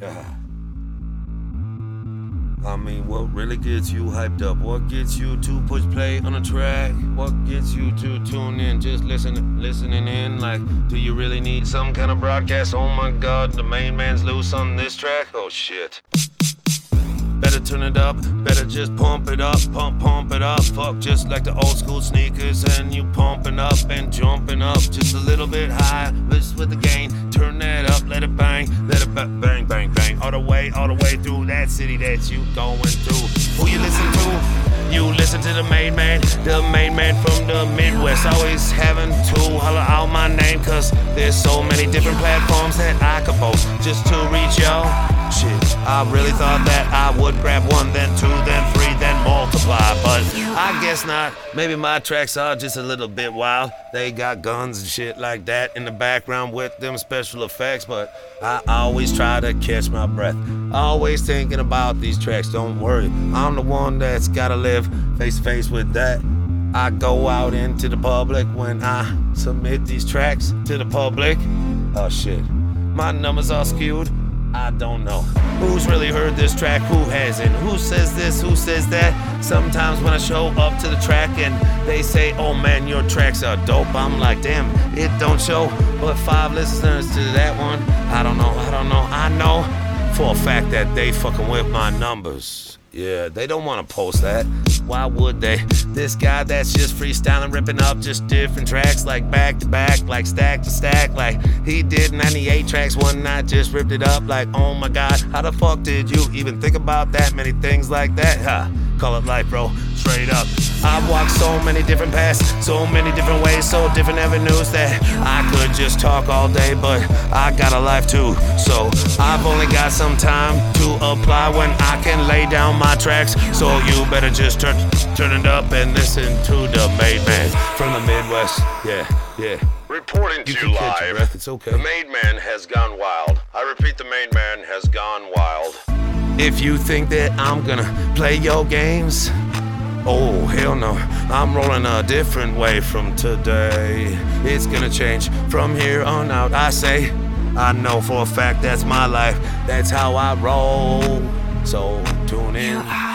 Yeah. I mean, what really gets you hyped up? What gets you to push play on a track? What gets you to tune in? Just listen, listening in. Like, do you really need some kind of broadcast? Oh my God, the main man's loose on this track. Oh shit. Better turn it up, better just pump it up, pump, pump it up. Fuck, just like the old school sneakers, and you pumping up and jumping up just a little bit high. This with the gain, turn that up, let it bang, let it ba- bang, bang, bang, all the way, through that city that you going through. Who you listen to? You listen to the main man, the main man from the Midwest. Always having to holler out my name, cause there's so many different platforms that I could post just to reach y'all. Shit, I really thought that I would grab one, then two, then three, multiply. But I guess not. Maybe my tracks are just a little bit wild. They got guns and shit like that in the background with them special effects. But I always try to catch my breath. Always thinking about these tracks. Don't worry, I'm the one that's gotta live face to face with that. I go out into the public when I submit these tracks to the public. Oh shit, my numbers are skewed. I don't know who's really heard this track, who hasn't, who says this, who says that. Sometimes when I show up to the track and they say, Oh man, your tracks are dope, I'm like, Damn, it don't show. But five listeners to that one, I don't know, I don't know, I know for a fact that they fucking with my numbers. Yeah, they don't want to post that. Why would they? This guy that's just freestyling, ripping up just different tracks, like back to back, like stack to stack, like he did 98 tracks one night, just ripped it up, like oh my god, how the fuck did you even think about that many things like that? Huh? Call it life, bro, straight up. I've walked so many different paths, so many different ways, so different avenues that I could just talk all day, but I got a life too. So I've only got some time to apply when I can lay down my tracks. So you better just turn turn it up and listen to the made man from the Midwest. Yeah, yeah. Reporting to You you, can catch your live. breath, it's okay. The made man has gone wild. I repeat, the made man has gone wild. If you think that I'm gonna play your games, oh hell no. I'm rolling a different way from today. It's gonna change from here on out. I say, I know for a fact that's my life. That's how I roll. So tune in.